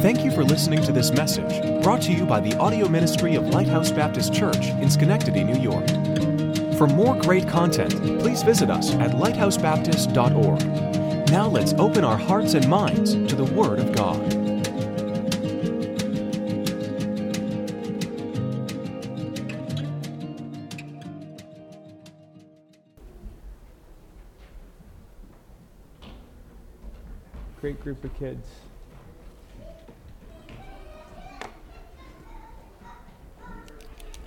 Thank you for listening to this message brought to you by the audio ministry of Lighthouse Baptist Church in Schenectady, New York. For more great content, please visit us at lighthousebaptist.org. Now let's open our hearts and minds to the Word of God. Great group of kids.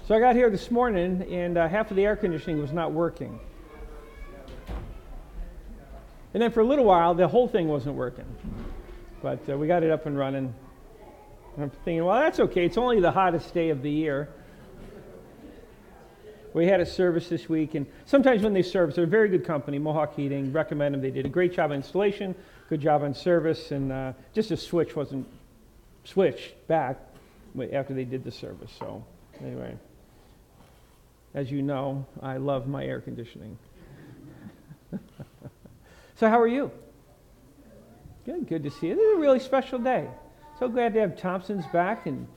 So I got here this morning, and uh, half of the air conditioning was not working. And then for a little while, the whole thing wasn't working. But uh, we got it up and running. And I'm thinking, well, that's okay. It's only the hottest day of the year. We had a service this week, and sometimes when they service, they're a very good company, Mohawk Heating. Recommend them. They did a great job on installation, good job on service, and uh, just a switch wasn't switched back after they did the service. So, anyway. As you know, I love my air conditioning. so, how are you? Good, good to see you. This is a really special day. So glad to have Thompson's back and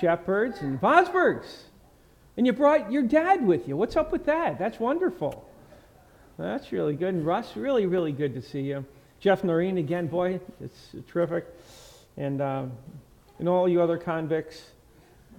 Shepherds and Vosbergs. And you brought your dad with you. What's up with that? That's wonderful. That's really good. And Russ, really, really good to see you. Jeff Noreen, again, boy, it's terrific. And, um, and all you other convicts,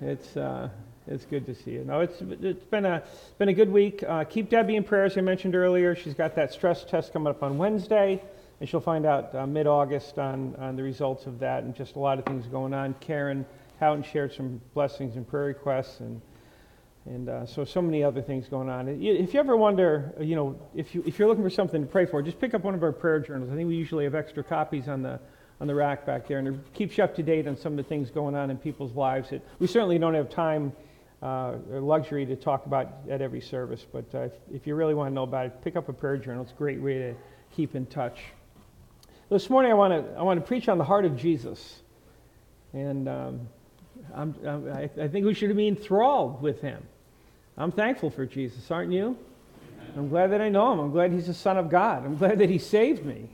it's, uh, it's good to see you. No, it's, it's been, a, been a good week. Uh, keep Debbie in prayer, as I mentioned earlier. She's got that stress test coming up on Wednesday, and she'll find out uh, mid August on, on the results of that and just a lot of things going on. Karen Houghton shared some blessings and prayer requests, and, and uh, so, so many other things going on. If you ever wonder, you know, if, you, if you're looking for something to pray for, just pick up one of our prayer journals. I think we usually have extra copies on the on the rack back there, and it keeps you up to date on some of the things going on in people's lives. It, we certainly don't have time uh, luxury to talk about at every service. But uh, if, if, you really want to know about it, pick up a prayer journal. It's a great way to keep in touch. This morning, I want to I want to preach on the heart of Jesus, and um, I'm, I'm, i I think we should be enthralled with him. I'm thankful for Jesus, aren't you? I'm glad that I know him. I'm glad he's the Son of God. I'm glad that he saved me.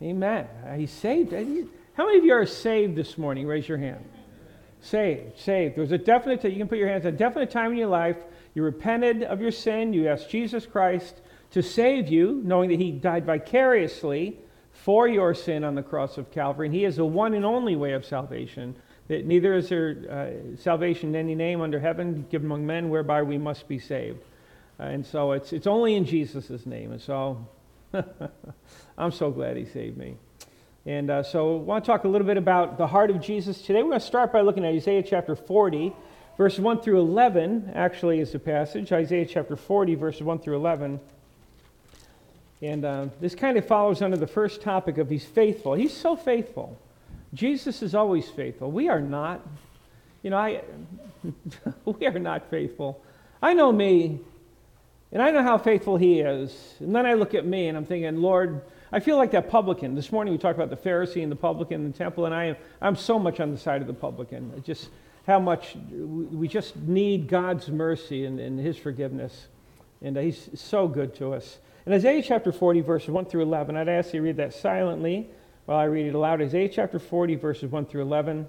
Amen. He saved. How many of you are saved this morning? Raise your hand. Saved, saved. There's a definite, you can put your hands, a definite time in your life. You repented of your sin. You asked Jesus Christ to save you, knowing that He died vicariously for your sin on the cross of Calvary. And He is the one and only way of salvation. That neither is there uh, salvation in any name under heaven given among men whereby we must be saved. Uh, and so it's, it's only in Jesus' name. And so I'm so glad He saved me. And uh, so I want to talk a little bit about the heart of Jesus today. We're going to start by looking at Isaiah chapter 40, verse 1 through 11, actually, is the passage. Isaiah chapter 40, verses 1 through 11. And uh, this kind of follows under the first topic of He's faithful. He's so faithful. Jesus is always faithful. We are not. You know, I, we are not faithful. I know me, and I know how faithful He is. And then I look at me and I'm thinking, Lord, I feel like that publican. This morning we talked about the Pharisee and the publican in the temple, and I am, I'm so much on the side of the publican. just how much we just need God's mercy and, and His forgiveness. And He's so good to us. In Isaiah chapter 40, verses 1 through 11, I'd ask you to read that silently while I read it aloud. Isaiah chapter 40, verses 1 through 11.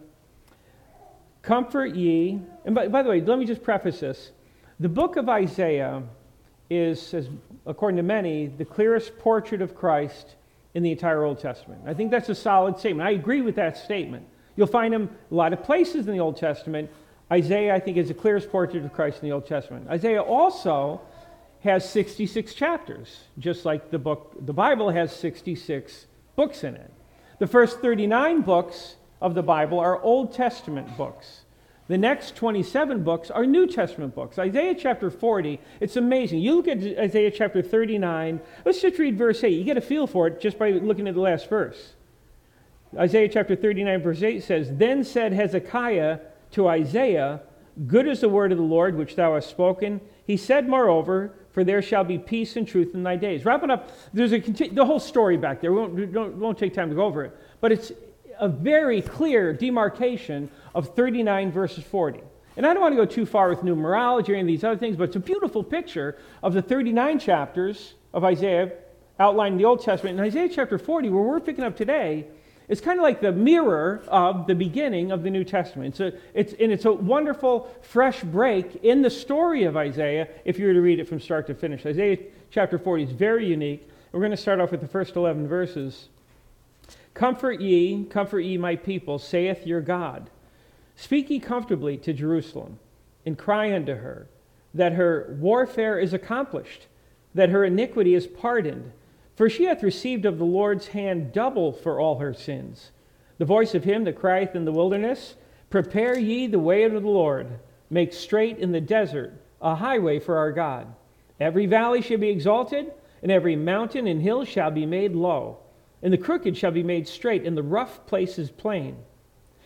Comfort ye, and by, by the way, let me just preface this. The book of Isaiah is, as, according to many, the clearest portrait of Christ in the entire Old Testament. I think that's a solid statement. I agree with that statement. You'll find him a lot of places in the Old Testament. Isaiah, I think, is the clearest portrait of Christ in the Old Testament. Isaiah also has 66 chapters, just like the book, the Bible has 66 books in it. The first 39 books of the Bible are Old Testament books. The next 27 books are New Testament books. Isaiah chapter 40, it's amazing. You look at Isaiah chapter 39, let's just read verse 8. You get a feel for it just by looking at the last verse. Isaiah chapter 39, verse 8 says, Then said Hezekiah to Isaiah, Good is the word of the Lord which thou hast spoken. He said, moreover, for there shall be peace and truth in thy days. Wrapping up, there's a the whole story back there. We won't, we won't take time to go over it. But it's a very clear demarcation of 39 verses 40. And I don't want to go too far with numerology or any of these other things, but it's a beautiful picture of the 39 chapters of Isaiah outlined in the Old Testament. In Isaiah chapter 40, where we're picking up today, is kind of like the mirror of the beginning of the New Testament. So it's, and it's a wonderful, fresh break in the story of Isaiah if you were to read it from start to finish. Isaiah chapter 40 is very unique. We're going to start off with the first 11 verses. Comfort ye, comfort ye, my people, saith your God. Speak ye comfortably to Jerusalem, and cry unto her, that her warfare is accomplished, that her iniquity is pardoned. For she hath received of the Lord's hand double for all her sins. The voice of him that crieth in the wilderness, Prepare ye the way of the Lord, make straight in the desert a highway for our God. Every valley shall be exalted, and every mountain and hill shall be made low and the crooked shall be made straight, and the rough places plain.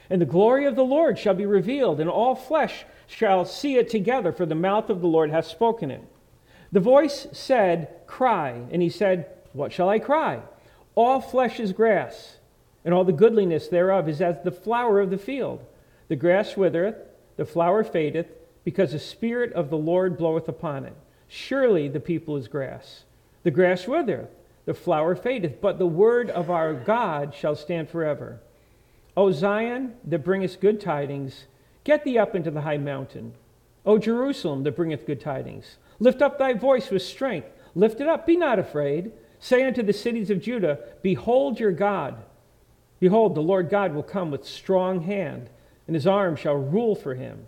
And the glory of the Lord shall be revealed, and all flesh shall see it together, for the mouth of the Lord hath spoken it. The voice said, Cry. And he said, What shall I cry? All flesh is grass, and all the goodliness thereof is as the flower of the field. The grass withereth, the flower fadeth, because the Spirit of the Lord bloweth upon it. Surely the people is grass. The grass withereth the flower fadeth, but the word of our God shall stand forever. O Zion, that bringest good tidings, get thee up into the high mountain. O Jerusalem, that bringeth good tidings, lift up thy voice with strength. Lift it up, be not afraid. Say unto the cities of Judah, Behold your God. Behold, the Lord God will come with strong hand, and his arm shall rule for him.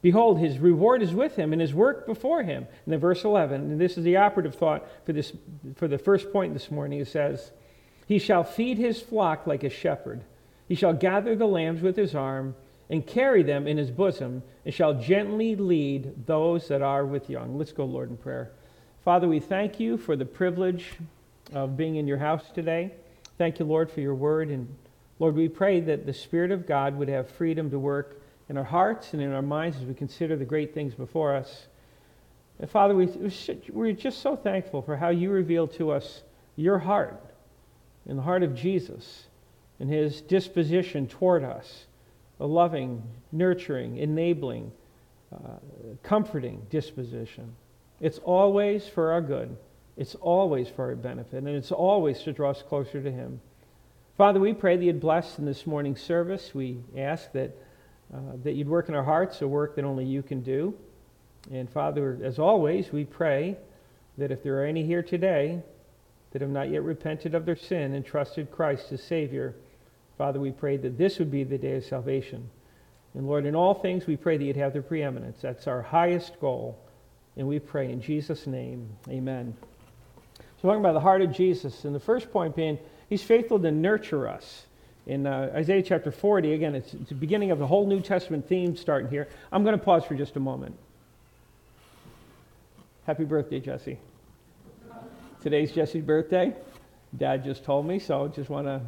Behold, his reward is with him and his work before him. And then verse 11, and this is the operative thought for, this, for the first point this morning, it says, He shall feed his flock like a shepherd. He shall gather the lambs with his arm and carry them in his bosom, and shall gently lead those that are with young. Let's go, Lord, in prayer. Father, we thank you for the privilege of being in your house today. Thank you, Lord, for your word. And Lord, we pray that the Spirit of God would have freedom to work in our hearts and in our minds as we consider the great things before us. And Father, we, we're just so thankful for how you revealed to us your heart and the heart of Jesus and his disposition toward us a loving, nurturing, enabling, uh, comforting disposition. It's always for our good. It's always for our benefit, and it's always to draw us closer to Him. Father, we pray that you'd bless in this morning's service. We ask that uh, that you'd work in our hearts, a work that only you can do. And Father, as always, we pray that if there are any here today that have not yet repented of their sin and trusted Christ as Savior, Father, we pray that this would be the day of salvation. And Lord, in all things, we pray that you'd have the preeminence. That's our highest goal. And we pray in Jesus' name, amen. So, talking about the heart of Jesus, and the first point being, he's faithful to nurture us in uh, Isaiah chapter 40, again, it's, it's the beginning of the whole New Testament theme starting here. I'm going to pause for just a moment. Happy birthday, Jesse. Today's Jesse's birthday. Dad just told me, so just want to,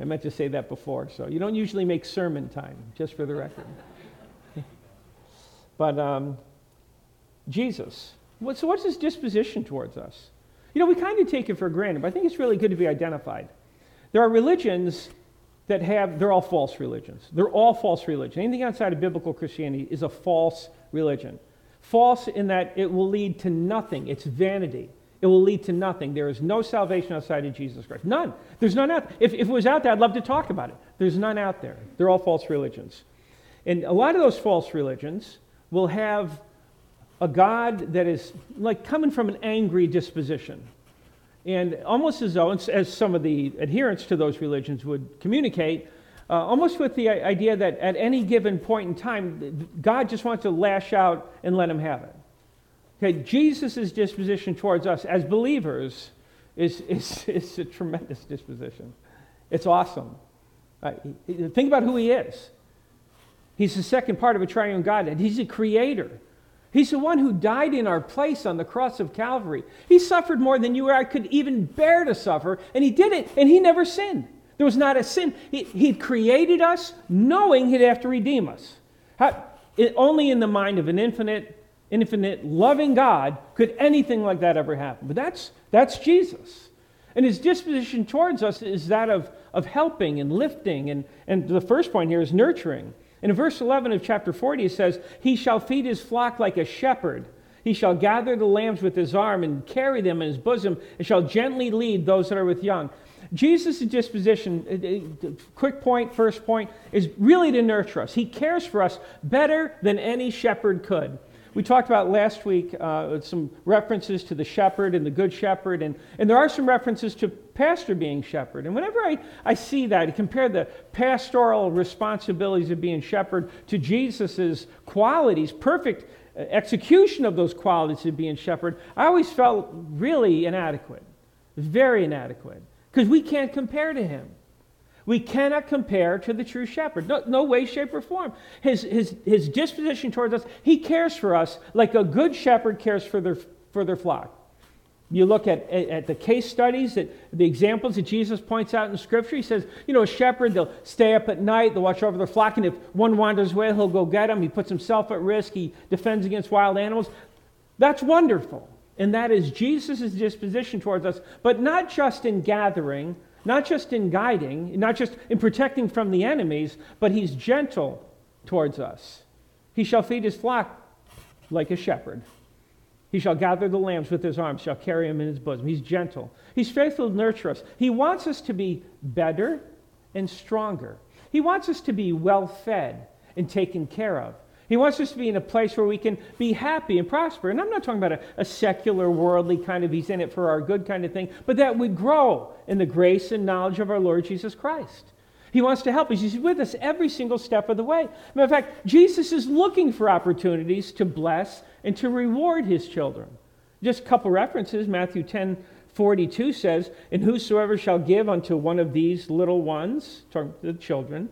I meant to say that before. So you don't usually make sermon time, just for the record. but um, Jesus, what, so what's his disposition towards us? You know, we kind of take it for granted, but I think it's really good to be identified. There are religions that have, they're all false religions. They're all false religion. Anything outside of biblical Christianity is a false religion. False in that it will lead to nothing, it's vanity. It will lead to nothing. There is no salvation outside of Jesus Christ. None. There's none out there. If, if it was out there, I'd love to talk about it. There's none out there. They're all false religions. And a lot of those false religions will have a God that is like coming from an angry disposition. And almost as though, as some of the adherents to those religions would communicate, uh, almost with the idea that at any given point in time, God just wants to lash out and let him have it. Okay, Jesus' disposition towards us as believers is, is, is a tremendous disposition. It's awesome. Uh, think about who he is. He's the second part of a triune God, and He's a creator. He's the one who died in our place on the cross of Calvary. He suffered more than you or I could even bear to suffer, and he did it, and he never sinned. There was not a sin. He, he created us knowing he'd have to redeem us. How, it, only in the mind of an infinite, infinite, loving God could anything like that ever happen. But that's, that's Jesus. And his disposition towards us is that of, of helping and lifting. And, and the first point here is nurturing. In verse 11 of chapter 40, it says, He shall feed his flock like a shepherd. He shall gather the lambs with his arm and carry them in his bosom, and shall gently lead those that are with young. Jesus' disposition, uh, uh, quick point, first point, is really to nurture us. He cares for us better than any shepherd could. We talked about last week uh, some references to the shepherd and the good shepherd, and, and there are some references to pastor being shepherd. And whenever I, I see that, I compare the pastoral responsibilities of being shepherd to Jesus' qualities, perfect uh, execution of those qualities of being shepherd, I always felt really inadequate, very inadequate, because we can't compare to him. We cannot compare to the true shepherd. No, no, way, shape, or form. His, his, his disposition towards us, he cares for us like a good shepherd cares for their, for their flock. You look at, at the case studies, that, the examples that Jesus points out in Scripture. He says, you know, a shepherd, they'll stay up at night, they'll watch over their flock, and if one wanders away, he'll go get him. He puts himself at risk, he defends against wild animals. That's wonderful. And that is Jesus' disposition towards us, but not just in gathering, not just in guiding, not just in protecting from the enemies, but he's gentle towards us. He shall feed his flock like a shepherd. He shall gather the lambs with his arms, shall carry them in his bosom. He's gentle. He's faithful to nurture us. He wants us to be better and stronger. He wants us to be well fed and taken care of. He wants us to be in a place where we can be happy and prosper. And I'm not talking about a, a, secular, worldly kind of, he's in it for our good kind of thing, but that we grow in the grace and knowledge of our Lord Jesus Christ. He wants to help us. He's with us every single step of the way. Matter of fact, Jesus is looking for opportunities to bless and to reward his children. Just a couple references. Matthew 10 42 says, And whosoever shall give unto one of these little ones, the children,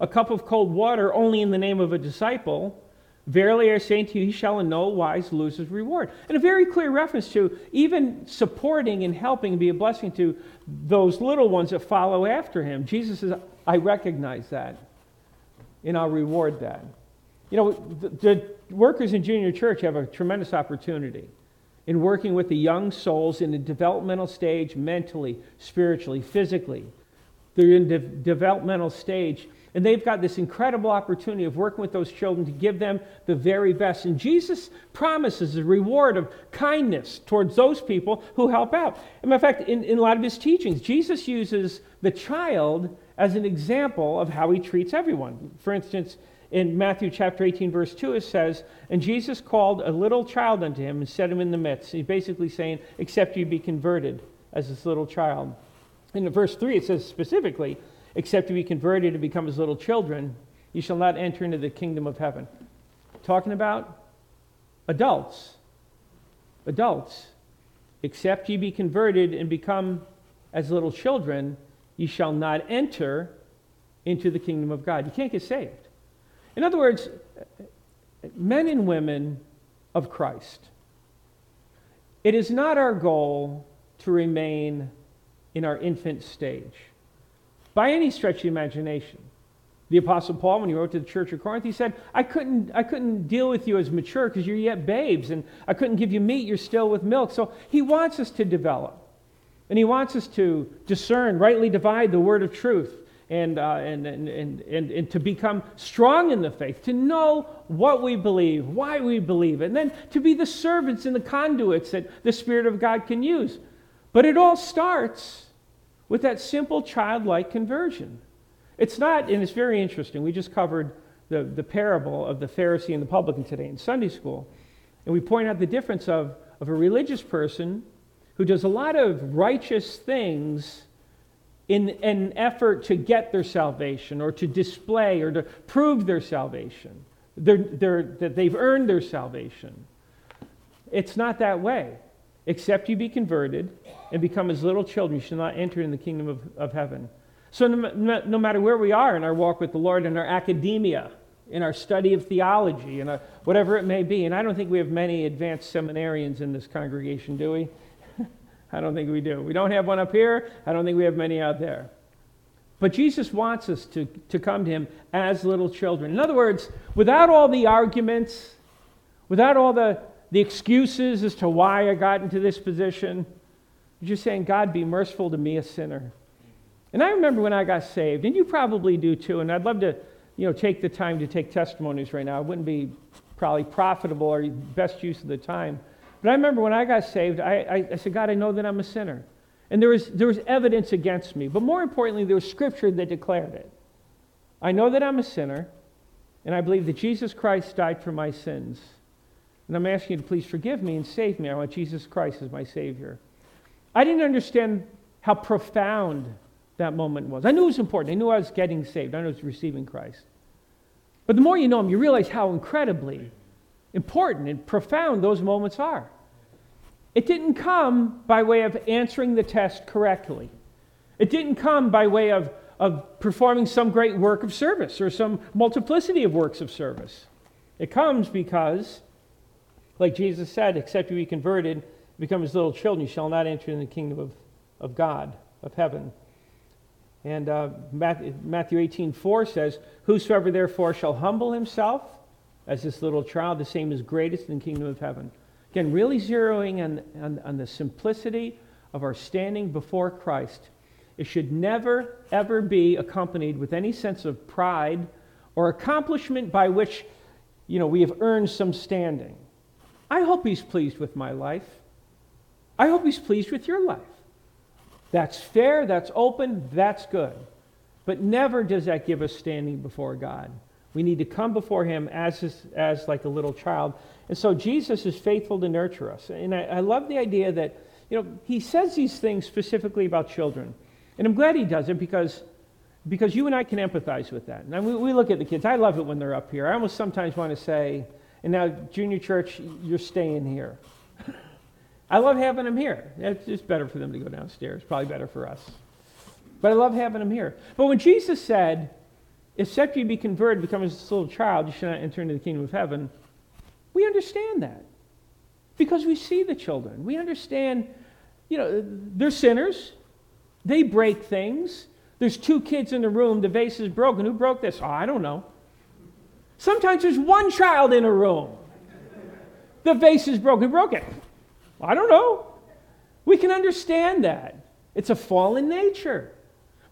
a cup of cold water only in the name of a disciple, verily I say to you, he shall in no wise lose his reward. And a very clear reference to even supporting and helping be a blessing to those little ones that follow after him. Jesus says, I recognize that, and I'll reward that. You know, the, the workers in junior church have a tremendous opportunity in working with the young souls in the developmental stage mentally, spiritually, physically. They're in the developmental stage and they've got this incredible opportunity of working with those children to give them the very best. And Jesus promises a reward of kindness towards those people who help out. And in fact, in, in a lot of his teachings, Jesus uses the child as an example of how he treats everyone. For instance, in Matthew chapter 18, verse 2, it says, And Jesus called a little child unto him and set him in the midst. He's basically saying, Except you be converted as this little child. In verse 3, it says specifically, except to be converted and become as little children, you shall not enter into the kingdom of heaven. Talking about adults. Adults. Except ye be converted and become as little children, ye shall not enter into the kingdom of God. You can't get saved. In other words, men and women of Christ, it is not our goal to remain in our infant stage by any stretch of the imagination. The Apostle Paul, when he wrote to the church of Corinth, he said, I couldn't, I couldn't deal with you as mature because you're yet babes, and I couldn't give you meat, you're still with milk. So he wants us to develop. And he wants us to discern, rightly divide the word of truth, and, uh, and, and, and, and, and to become strong in the faith, to know what we believe, why we believe and then to be the servants and the conduits that the Spirit of God can use. But it all starts with that simple childlike conversion. It's not, and it's very interesting. We just covered the, the parable of the Pharisee and the publican today in Sunday school. And we point out the difference of, of a religious person who does a lot of righteous things in an effort to get their salvation or to display or to prove their salvation, they're, they're, that they've earned their salvation. It's not that way. Except you be converted and become as little children, you shall not enter in the kingdom of, of heaven. So, no, no, no matter where we are in our walk with the Lord, in our academia, in our study of theology, in our, whatever it may be, and I don't think we have many advanced seminarians in this congregation, do we? I don't think we do. We don't have one up here. I don't think we have many out there. But Jesus wants us to, to come to him as little children. In other words, without all the arguments, without all the the excuses as to why I got into this position. You're just saying, God, be merciful to me, a sinner. And I remember when I got saved, and you probably do too, and I'd love to you know, take the time to take testimonies right now. It wouldn't be probably profitable or best use of the time. But I remember when I got saved, I, I, I said, God, I know that I'm a sinner. And there was, there was evidence against me. But more importantly, there was scripture that declared it. I know that I'm a sinner, and I believe that Jesus Christ died for my sins. And I'm asking you to please forgive me and save me. I want Jesus Christ as my Savior. I didn't understand how profound that moment was. I knew it was important. I knew I was getting saved. I knew I was receiving Christ. But the more you know Him, you realize how incredibly important and profound those moments are. It didn't come by way of answering the test correctly. It didn't come by way of, of performing some great work of service or some multiplicity of works of service. It comes because, like Jesus said, except you be converted, become as little children, you shall not enter in the kingdom of, of God, of heaven. And uh, Matthew 18, 4 says, Whosoever therefore shall humble himself as this little child, the same is greatest in the kingdom of heaven. Again, really zeroing on, on, on the simplicity of our standing before Christ. It should never, ever be accompanied with any sense of pride or accomplishment by which, you know, we have earned some standing. I hope he's pleased with my life. I hope he's pleased with your life. That's fair, that's open, that's good. But never does that give us standing before God. We need to come before him as, as like a little child. And so Jesus is faithful to nurture us. And I, I love the idea that, you know, he says these things specifically about children. And I'm glad he does it because, because you and I can empathize with that. And we, we look at the kids. I love it when they're up here. I almost sometimes want to say, and now, junior church, you're staying here. I love having them here. It's just better for them to go downstairs, probably better for us. But I love having them here. But when Jesus said, except you be converted, become as a little child, you should not enter into the kingdom of heaven. We understand that because we see the children. We understand, you know, they're sinners. They break things. There's two kids in the room. The vase is broken. Who broke this? Oh, I don't know. Sometimes there's one child in a room. The vase is broken. broken. I don't know. We can understand that. It's a fallen nature.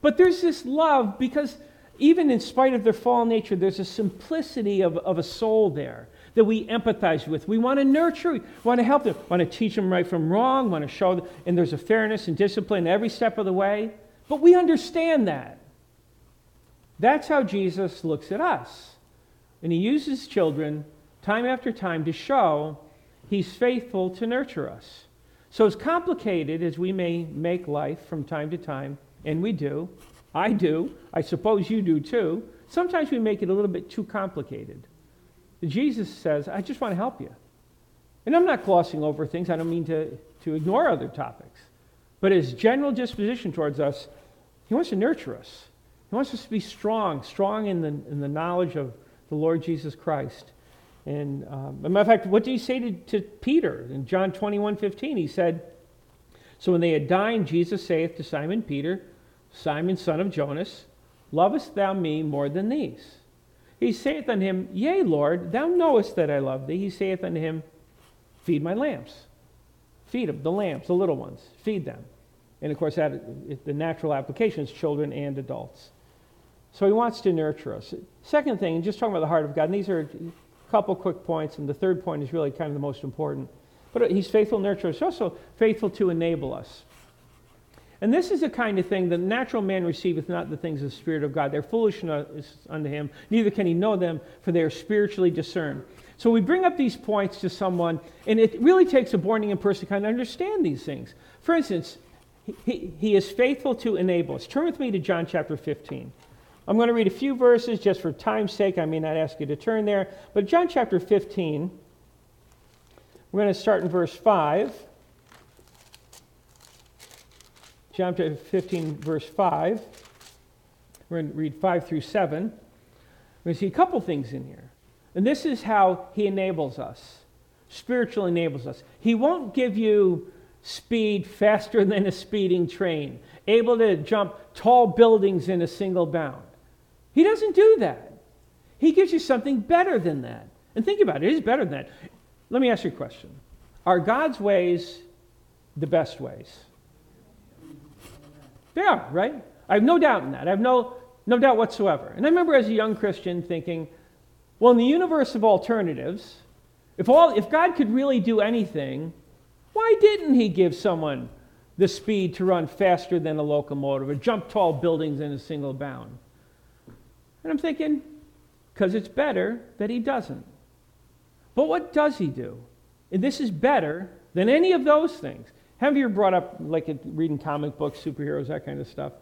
But there's this love because even in spite of their fallen nature, there's a simplicity of, of a soul there that we empathize with. We want to nurture, we want to help them, want to teach them right from wrong, want to show them, and there's a fairness and discipline every step of the way. But we understand that. That's how Jesus looks at us. And he uses children time after time to show he's faithful to nurture us. So, as complicated as we may make life from time to time, and we do, I do. I suppose you do too. Sometimes we make it a little bit too complicated. Jesus says, I just want to help you. And I'm not glossing over things. I don't mean to, to ignore other topics. But his general disposition towards us, he wants to nurture us. He wants us to be strong, strong in the, in the knowledge of the Lord Jesus Christ. And um, matter of fact, what did he say to, to Peter in John 21 15? He said, So when they had dined, Jesus saith to Simon Peter, Simon, son of Jonas, lovest thou me more than these? He saith unto him, Yea, Lord, thou knowest that I love thee. He saith unto him, Feed my lambs. Feed them, the lambs, the little ones. Feed them. And of course, that, the natural application is children and adults. So he wants to nurture us. Second thing, just talking about the heart of God, and these are a couple quick points, and the third point is really kind of the most important. But he's faithful to nurture us, also faithful to enable us. And this is the kind of thing the natural man receiveth not the things of the Spirit of God. They're foolishness unto him, neither can he know them, for they are spiritually discerned. So we bring up these points to someone, and it really takes a born again person to kind of understand these things. For instance, he, he is faithful to enable us. Turn with me to John chapter 15. I'm going to read a few verses just for time's sake. I may not ask you to turn there. But John chapter 15, we're going to start in verse 5. John chapter 15, verse 5. We're going to read 5 through 7. We're going to see a couple things in here. And this is how he enables us, spiritually enables us. He won't give you speed faster than a speeding train, able to jump tall buildings in a single bound. He doesn't do that. He gives you something better than that. And think about it, it is better than that. Let me ask you a question Are God's ways the best ways? They are, right? I have no doubt in that. I have no, no doubt whatsoever. And I remember as a young Christian thinking, well, in the universe of alternatives, if, all, if God could really do anything, why didn't he give someone the speed to run faster than a locomotive or jump tall buildings in a single bound. And I'm thinking, because it's better that he doesn't. But what does he do? And this is better than any of those things. Have you ever brought up like reading comic books, superheroes, that kind of stuff?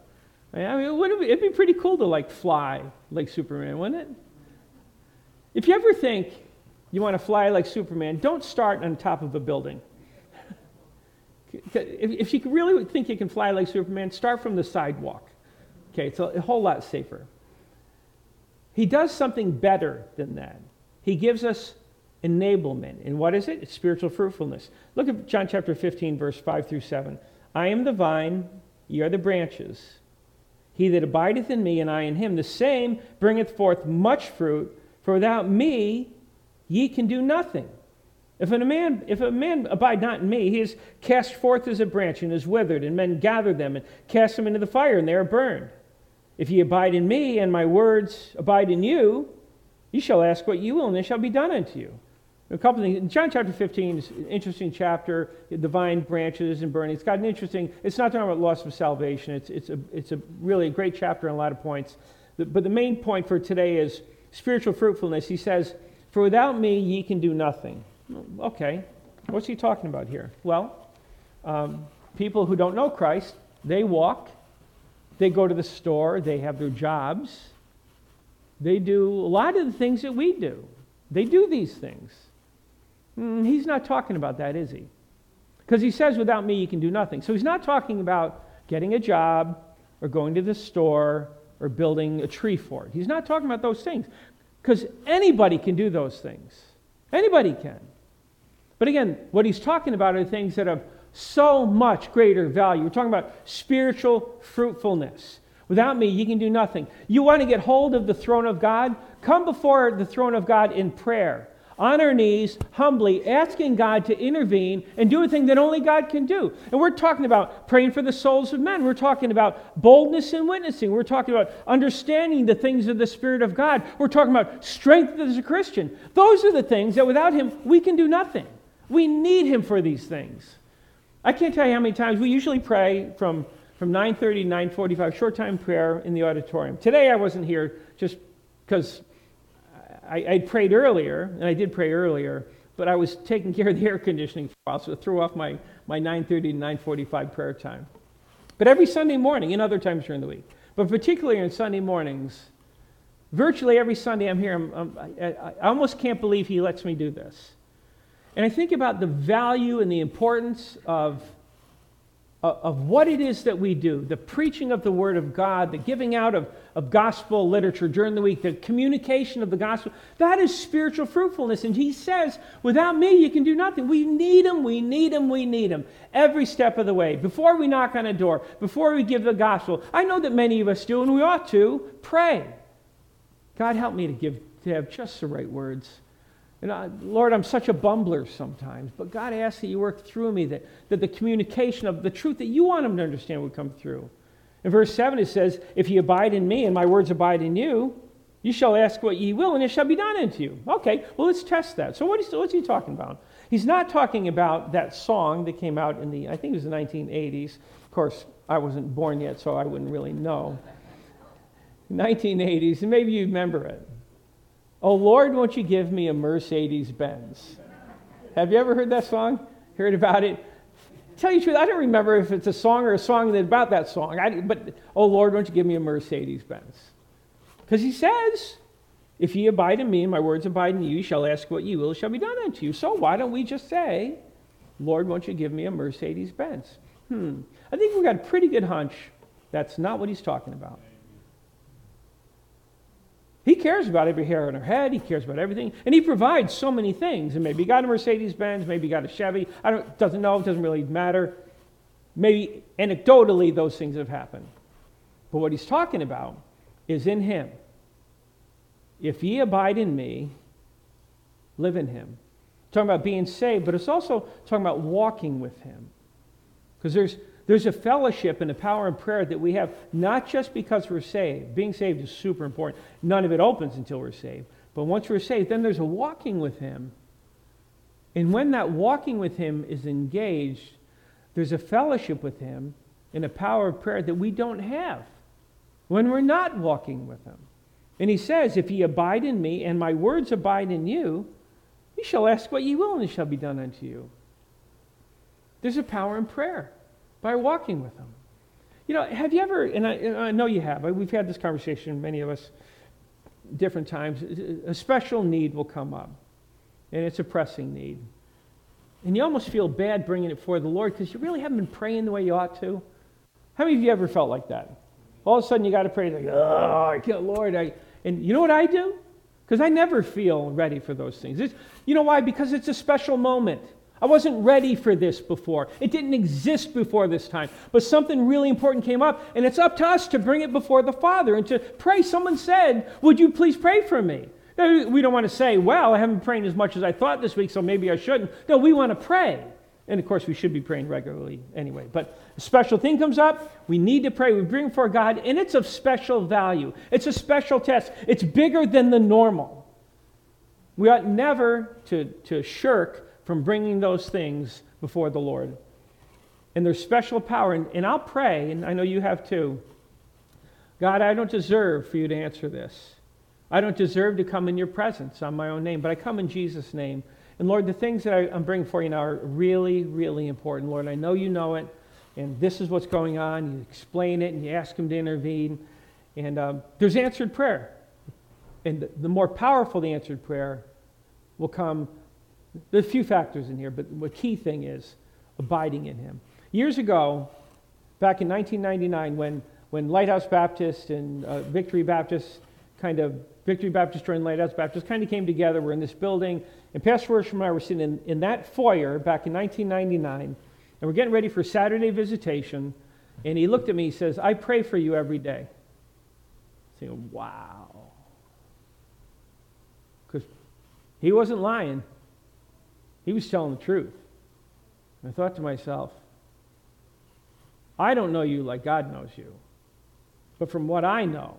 I mean, it be, it'd be pretty cool to like fly like Superman, wouldn't it? If you ever think you want to fly like Superman, don't start on top of a building. if, you really think you can fly like Superman, start from the sidewalk. Okay, it's a whole lot safer. He does something better than that. He gives us enablement. And what is it? It's spiritual fruitfulness. Look at John chapter 15, verse 5 through 7. I am the vine, ye are the branches. He that abideth in me, and I in him, the same bringeth forth much fruit, for without me ye can do nothing. If a man, if a man abide not in me, he is cast forth as a branch and is withered, and men gather them and cast them into the fire, and they are burned. If ye abide in me, and my words abide in you, ye shall ask what ye will, and it shall be done unto you. A couple things. John chapter 15 is an interesting chapter, the vine branches and burning. It's got an interesting, it's not talking about loss of salvation. It's, it's, a, it's a really a great chapter on a lot of points. But the main point for today is spiritual fruitfulness. He says, For without me ye can do nothing. Okay, what's he talking about here? Well, um, people who don't know Christ, they walk, they go to the store, they have their jobs, they do a lot of the things that we do. They do these things. Mm, he's not talking about that, is he? Because he says, without me, you can do nothing. So he's not talking about getting a job or going to the store or building a tree fort. He's not talking about those things. Because anybody can do those things. Anybody can. But again, what he's talking about are things that have so much greater value. We're talking about spiritual fruitfulness. Without me, you can do nothing. You want to get hold of the throne of God? Come before the throne of God in prayer on our knees, humbly asking God to intervene and do a thing that only God can do. And we're talking about praying for the souls of men. We're talking about boldness in witnessing. We're talking about understanding the things of the Spirit of God. We're talking about strength as a Christian. Those are the things that without Him, we can do nothing. We need Him for these things. I can't tell you how many times we usually pray from, from 9.30 to 9.45, short time prayer in the auditorium. Today I wasn't here just because I, I prayed earlier, and I did pray earlier, but I was taking care of the air conditioning for a while, so I threw off my, my 9.30 to 9.45 prayer time. But every Sunday morning, and other times during the week, but particularly on Sunday mornings, virtually every Sunday I'm here, I'm, I'm, I, I almost can't believe he lets me do this. And I think about the value and the importance of of what it is that we do the preaching of the Word of God, the giving out of, of gospel literature during the week, the communication of the gospel that is spiritual fruitfulness. And He says, without me, you can do nothing. We need Him, we need Him, we need Him every step of the way. Before we knock on a door, before we give the gospel, I know that many of us do, and we ought to pray. God, help me to give to have just the right words and I, Lord, I'm such a bumbler sometimes, but God asks that you work through me, that, that the communication of the truth that you want them to understand would come through. In verse 7, it says, If ye abide in me and my words abide in you, you shall ask what ye will, and it shall be done unto you. Okay, well, let's test that. So, what is, what's he talking about? He's not talking about that song that came out in the, I think it was the 1980s. Of course, I wasn't born yet, so I wouldn't really know. 1980s, and maybe you remember it. Oh Lord, won't you give me a Mercedes Benz? Have you ever heard that song? Heard about it? Tell you the truth, I don't remember if it's a song or a song about that song. I, but, oh Lord, won't you give me a Mercedes Benz? Because he says, if ye abide in me and my words abide in you, you shall ask what ye will, shall be done unto you. So why don't we just say, Lord, won't you give me a Mercedes Benz? Hmm. I think we've got a pretty good hunch that's not what he's talking about. He cares about every hair on her head. He cares about everything. And he provides so many things. And maybe he got a Mercedes Benz, maybe he got a Chevy. I don't, doesn't know, it doesn't really matter. Maybe anecdotally those things have happened. But what he's talking about is in him. If ye abide in me, live in him. Talking about being saved, but it's also talking about walking with him. Because there's there's a fellowship and a power in prayer that we have, not just because we're saved. Being saved is super important. None of it opens until we're saved. But once we're saved, then there's a walking with Him. And when that walking with Him is engaged, there's a fellowship with Him and a power of prayer that we don't have when we're not walking with Him. And He says, If ye abide in me and my words abide in you, ye shall ask what ye will and it shall be done unto you. There's a power in prayer by walking with Him. You know, have you ever, and I, and I know you have, we've had this conversation, many of us, different times, a special need will come up, and it's a pressing need. And you almost feel bad bringing it before the Lord because you really haven't been praying the way you ought to. How many of you ever felt like that? All of a sudden you got to pray, like, oh, I can't, Lord. I, and you know what I do? Because I never feel ready for those things. It's, you know why? Because it's a special moment. I wasn't ready for this before. It didn't exist before this time. But something really important came up, and it's up to us to bring it before the Father and to pray. Someone said, Would you please pray for me? we don't want to say, Well, I haven't prayed as much as I thought this week, so maybe I shouldn't. No, we want to pray. And of course, we should be praying regularly anyway. But a special thing comes up, we need to pray. We bring before God, and it's of special value. It's a special test, it's bigger than the normal. We ought never to, to shirk from bringing those things before the Lord. And there's special power. And, and I'll pray, and I know you have too. God, I don't deserve for you to answer this. I don't deserve to come in your presence on my own name, but I come in Jesus' name. And Lord, the things that I, am bringing for you now are really, really important. Lord, I know you know it, and this is what's going on. You explain it, and you ask Him to intervene. And um, there's answered prayer. And the, the more powerful the answered prayer will come there's a few factors in here, but the key thing is abiding in Him. Years ago, back in 1999, when, when Lighthouse Baptist and uh, Victory Baptist kind of, Victory Baptist and Lighthouse Baptist kind of came together. We're in this building, and Pastor Worsham and I were sitting in, in that foyer back in 1999, and we're getting ready for Saturday visitation. And he looked at me, he says, I pray for you every day. Saying, wow. Because he wasn't lying. He was telling the truth. And I thought to myself, I don't know you like God knows you. But from what I know,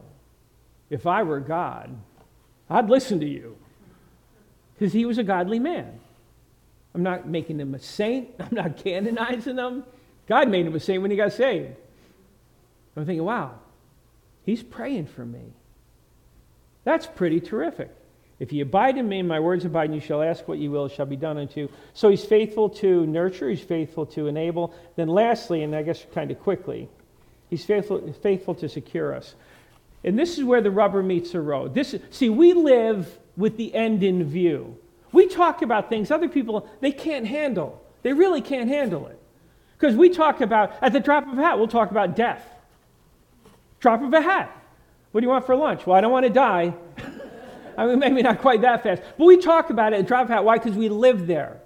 if I were God, I'd listen to you. Because he was a godly man. I'm not making him a saint, I'm not canonizing him. God made him a saint when he got saved. I'm thinking, wow, he's praying for me. That's pretty terrific. If ye abide in me, my words abide in you, shall ask what ye will, it shall be done unto you. So he's faithful to nurture, he's faithful to enable. Then lastly, and I guess kind of quickly, he's faithful, faithful to secure us. And this is where the rubber meets the road. This, see, we live with the end in view. We talk about things other people, they can't handle. They really can't handle it. Because we talk about, at the drop of a hat, we'll talk about death. Drop of a hat. What do you want for lunch? Well, I don't want to die. I mean, maybe not quite that fast. But we talk about it at Drop Hat. Why? Because we live there.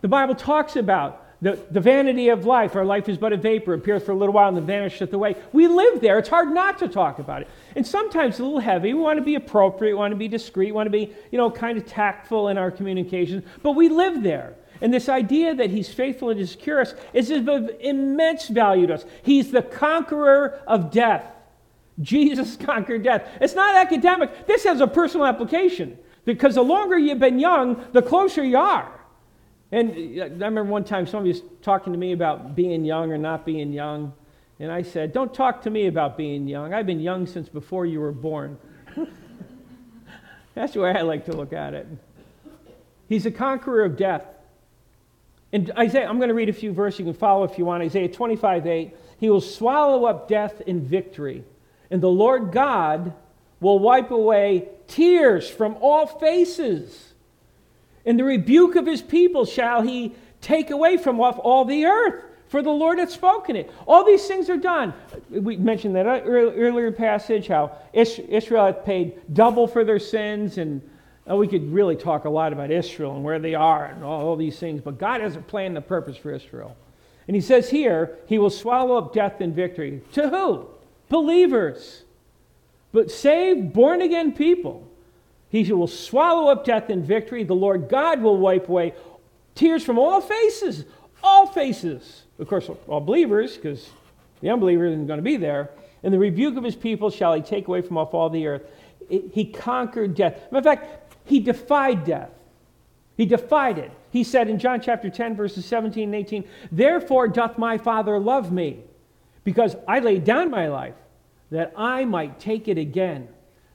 The Bible talks about the, the vanity of life. Our life is but a vapor, appears for a little while and then vanisheth away. We live there. It's hard not to talk about it. And sometimes a little heavy. We want to be appropriate, we want to be discreet, we want to be, you know, kind of tactful in our communications. But we live there. And this idea that he's faithful and secure us is of immense value to us. He's the conqueror of death. Jesus conquered death. It's not academic. This has a personal application because the longer you've been young, the closer you are. And I remember one time somebody was talking to me about being young or not being young. And I said, Don't talk to me about being young. I've been young since before you were born. That's the way I like to look at it. He's a conqueror of death. And Isaiah, I'm going to read a few verses. You can follow if you want. Isaiah 25 8. He will swallow up death in victory and the Lord God will wipe away tears from all faces. And the rebuke of his people shall he take away from off all the earth, for the Lord hath spoken it. All these things are done. We mentioned that earlier passage, how Israel hath paid double for their sins, and oh, we could really talk a lot about Israel and where they are and all, these things, but God has a plan and a purpose for Israel. And he says here, he will swallow up death in victory. To who? Believers, but saved, born again people. He will swallow up death in victory. The Lord God will wipe away tears from all faces, all faces. Of course, all believers, because the unbeliever isn't going to be there. And the rebuke of his people shall he take away from off all the earth. He conquered death. Matter of fact, he defied death. He defied it. He said in John chapter 10, verses 17 and 18, Therefore doth my Father love me, because I laid down my life, that I might take it again.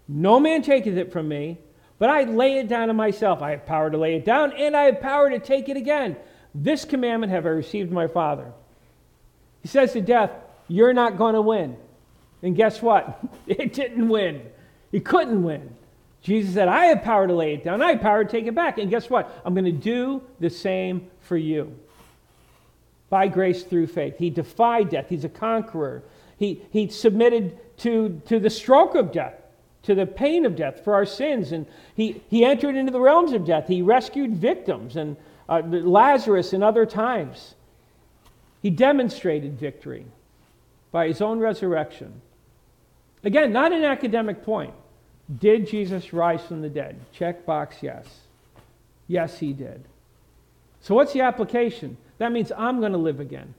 No man taketh it from me, but I lay it down of myself. I have power to lay it down, and I have power to take it again. This commandment have I received my Father. He says to death, You're not going to win. And guess what? It didn't win. He couldn't win. Jesus said, I have power to lay it down. I have power to take it back. And guess what? I'm going to do the same for you. By grace through faith. He defied death. He's a conqueror. He, he submitted to, to the stroke of death, to the pain of death for our sins. And he, he entered into the realms of death. He rescued victims and uh, Lazarus and other times. He demonstrated victory by his own resurrection. Again, not an academic point. Did Jesus rise from the dead? Check box yes. Yes, he did. So, what's the application? That means I'm going to live again.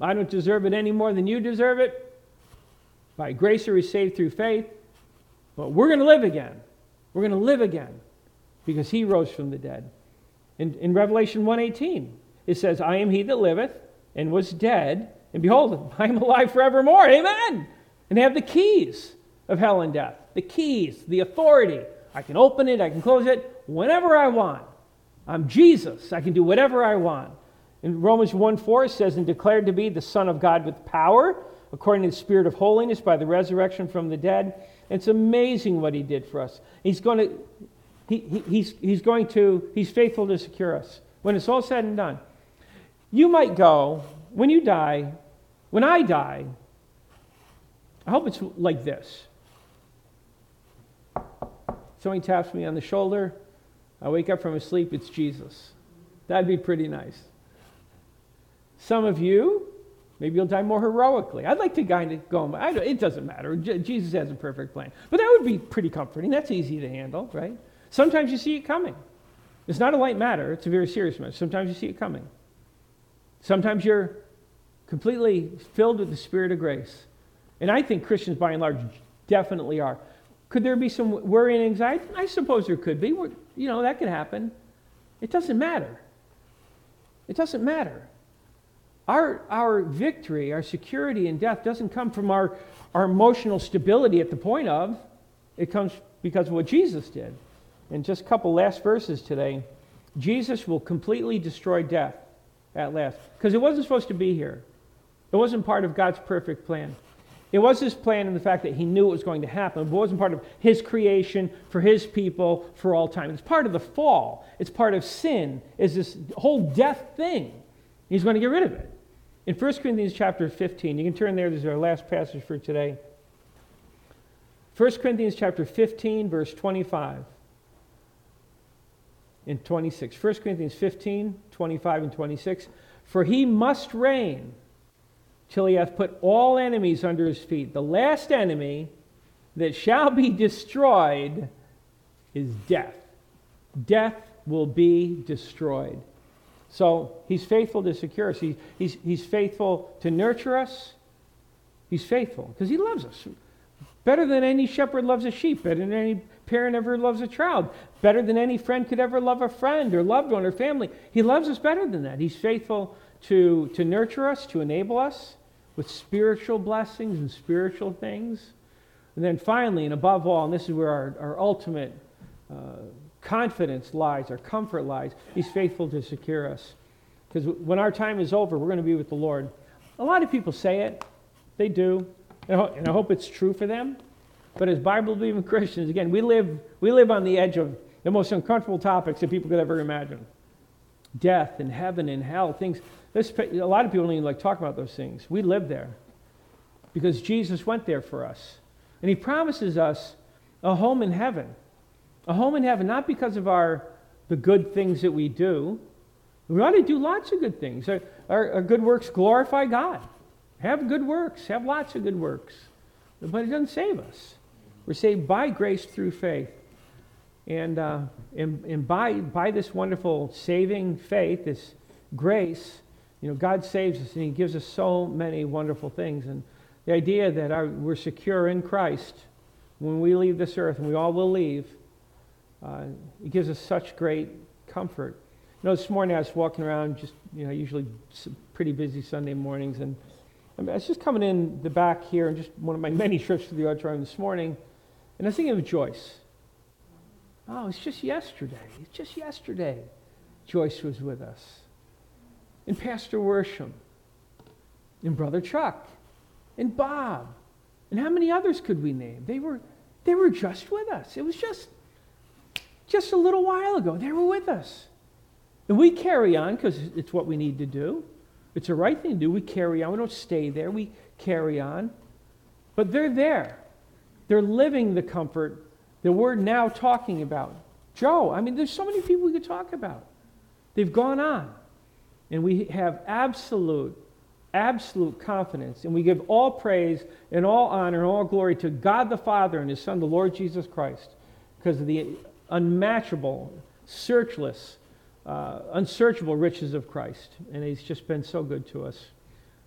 I don't deserve it any more than you deserve it. By grace are we saved through faith. But we're going to live again. We're going to live again because he rose from the dead. In, in Revelation 1.18, it says, I am he that liveth and was dead, and behold, I am alive forevermore. Amen. And they have the keys of hell and death. The keys, the authority. I can open it, I can close it whenever I want. I'm Jesus. I can do whatever I want. In Romans 1 4, it says, and declared to be the Son of God with power, according to the Spirit of holiness, by the resurrection from the dead. It's amazing what he did for us. He's going to, he, he, he's, he's going to, he's faithful to secure us. When it's all said and done, you might go, when you die, when I die, I hope it's like this. Somebody taps me on the shoulder. I wake up from a sleep, it's Jesus. That'd be pretty nice. Some of you, maybe you'll die more heroically. I'd like to kind of go, it doesn't matter. Jesus has a perfect plan. But that would be pretty comforting. That's easy to handle, right? Sometimes you see it coming. It's not a light matter, it's a very serious matter. Sometimes you see it coming. Sometimes you're completely filled with the Spirit of grace. And I think Christians, by and large, definitely are. Could there be some worry and anxiety? I suppose there could be. You know, that could happen. It doesn't matter. It doesn't matter. Our, our victory, our security in death doesn't come from our, our emotional stability at the point of, it comes because of what Jesus did. And just a couple last verses today. Jesus will completely destroy death at last. Because it wasn't supposed to be here, it wasn't part of God's perfect plan. It was his plan in the fact that he knew it was going to happen, but it wasn't part of his creation for his people for all time. It's part of the fall. It's part of sin, is this whole death thing. He's going to get rid of it. In 1 Corinthians chapter 15, you can turn there, this is our last passage for today. 1 Corinthians chapter 15, verse 25 and 26. 1 Corinthians 15, 25 and 26. For he must reign till he hath put all enemies under his feet. The last enemy that shall be destroyed is death. Death will be destroyed. So he's faithful to secure us. He, he's, he's faithful to nurture us. He's faithful because he loves us. Better than any shepherd loves a sheep, better than any parent ever loves a child, better than any friend could ever love a friend or loved one or family. He loves us better than that. He's faithful to, to nurture us, to enable us with spiritual blessings and spiritual things. And then finally, and above all, and this is where our, our ultimate uh, confidence lies, our comfort lies, He's faithful to secure us. Because when our time is over, we're going to be with the Lord. A lot of people say it, they do, and I hope it's true for them. But as Bible believing Christians, again, we live, we live on the edge of the most uncomfortable topics that people could ever imagine death and heaven and hell, things this, a lot of people don't even like talk about those things. We live there because Jesus went there for us. And he promises us a home in heaven. A home in heaven, not because of our, the good things that we do. We ought to do lots of good things. Our, our, our good works glorify God. Have good works, have lots of good works. But it doesn't save us. We're saved by grace through faith. And, uh, and, and by, by this wonderful saving faith, this grace, you know, God saves us and He gives us so many wonderful things. And the idea that our, we're secure in Christ when we leave this earth, and we all will leave, uh, it gives us such great comfort. You know, this morning I was walking around, just, you know, usually pretty busy Sunday mornings, and I was just coming in the back here, and just one of my many trips to the auditorium this morning, and I was thinking of Joyce. Oh, it's just yesterday. It's just yesterday. Joyce was with us. And Pastor Worsham. And Brother Chuck. And Bob. And how many others could we name? They were, they were just with us. It was just, just a little while ago. They were with us. And we carry on because it's what we need to do. It's the right thing to do. We carry on. We don't stay there. We carry on. But they're there. They're living the comfort that we're now talking about. Joe, I mean, there's so many people we could talk about. They've gone on. And we have absolute, absolute confidence. And we give all praise and all honor and all glory to God the Father and His Son, the Lord Jesus Christ, because of the unmatchable, searchless, uh, unsearchable riches of Christ. And He's just been so good to us.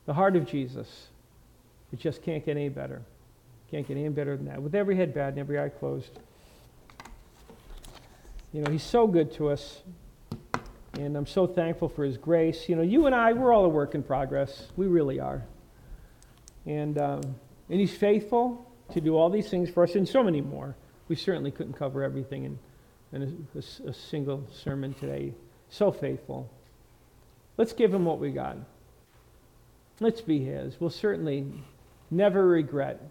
The heart of Jesus. It just can't get any better. Can't get any better than that. With every head bowed and every eye closed. You know, He's so good to us. And I'm so thankful for His grace. You know, you and I, we're all a work in progress. We really are. And, um, and He's faithful to do all these things for us and so many more. We certainly couldn't cover everything in, in a, a, a single sermon today. So faithful. Let's give Him what we got. Let's be His. We'll certainly never regret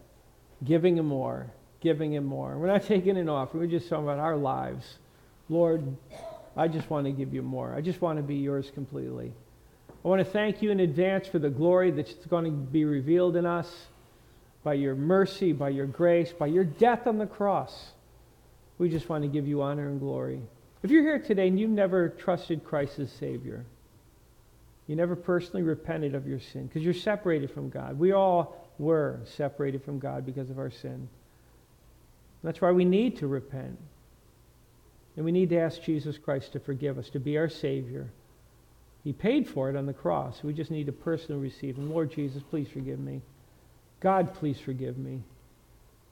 giving Him more, giving Him more. We're not taking an offering, we're just talking about our lives. Lord, I just want to give you more. I just want to be yours completely. I want to thank you in advance for the glory that's going to be revealed in us by your mercy, by your grace, by your death on the cross. We just want to give you honor and glory. If you're here today and you've never trusted Christ as Savior, you never personally repented of your sin because you're separated from God. We all were separated from God because of our sin. That's why we need to repent. And we need to ask Jesus Christ to forgive us, to be our Savior. He paid for it on the cross. We just need to personally receive Him. Lord Jesus, please forgive me. God, please forgive me.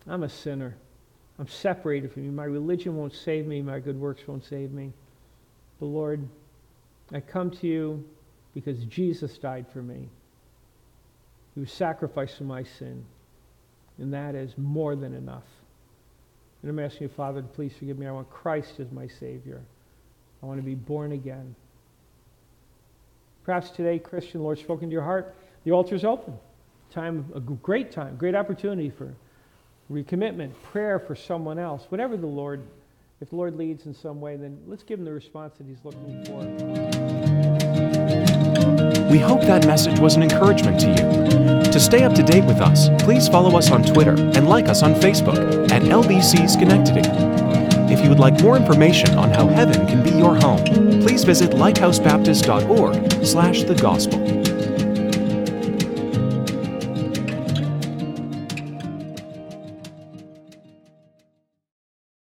I'm a sinner. I'm separated from you. My religion won't save me. My good works won't save me. But Lord, I come to you because Jesus died for me. He was sacrificed for my sin. And that is more than enough. And I'm asking you, Father, to please forgive me. I want Christ as my Savior. I want to be born again. Perhaps today, Christian, Lord spoken to your heart. The altar is open. Time, a great time, great opportunity for recommitment, prayer for someone else. Whatever the Lord, if the Lord leads in some way, then let's give him the response that he's looking for. We hope that message was an encouragement to you. To stay up to date with us, please follow us on Twitter and like us on Facebook at LBC Schenectady. If you would like more information on how heaven can be your home, please visit lighthousebaptist.org slash the gospel.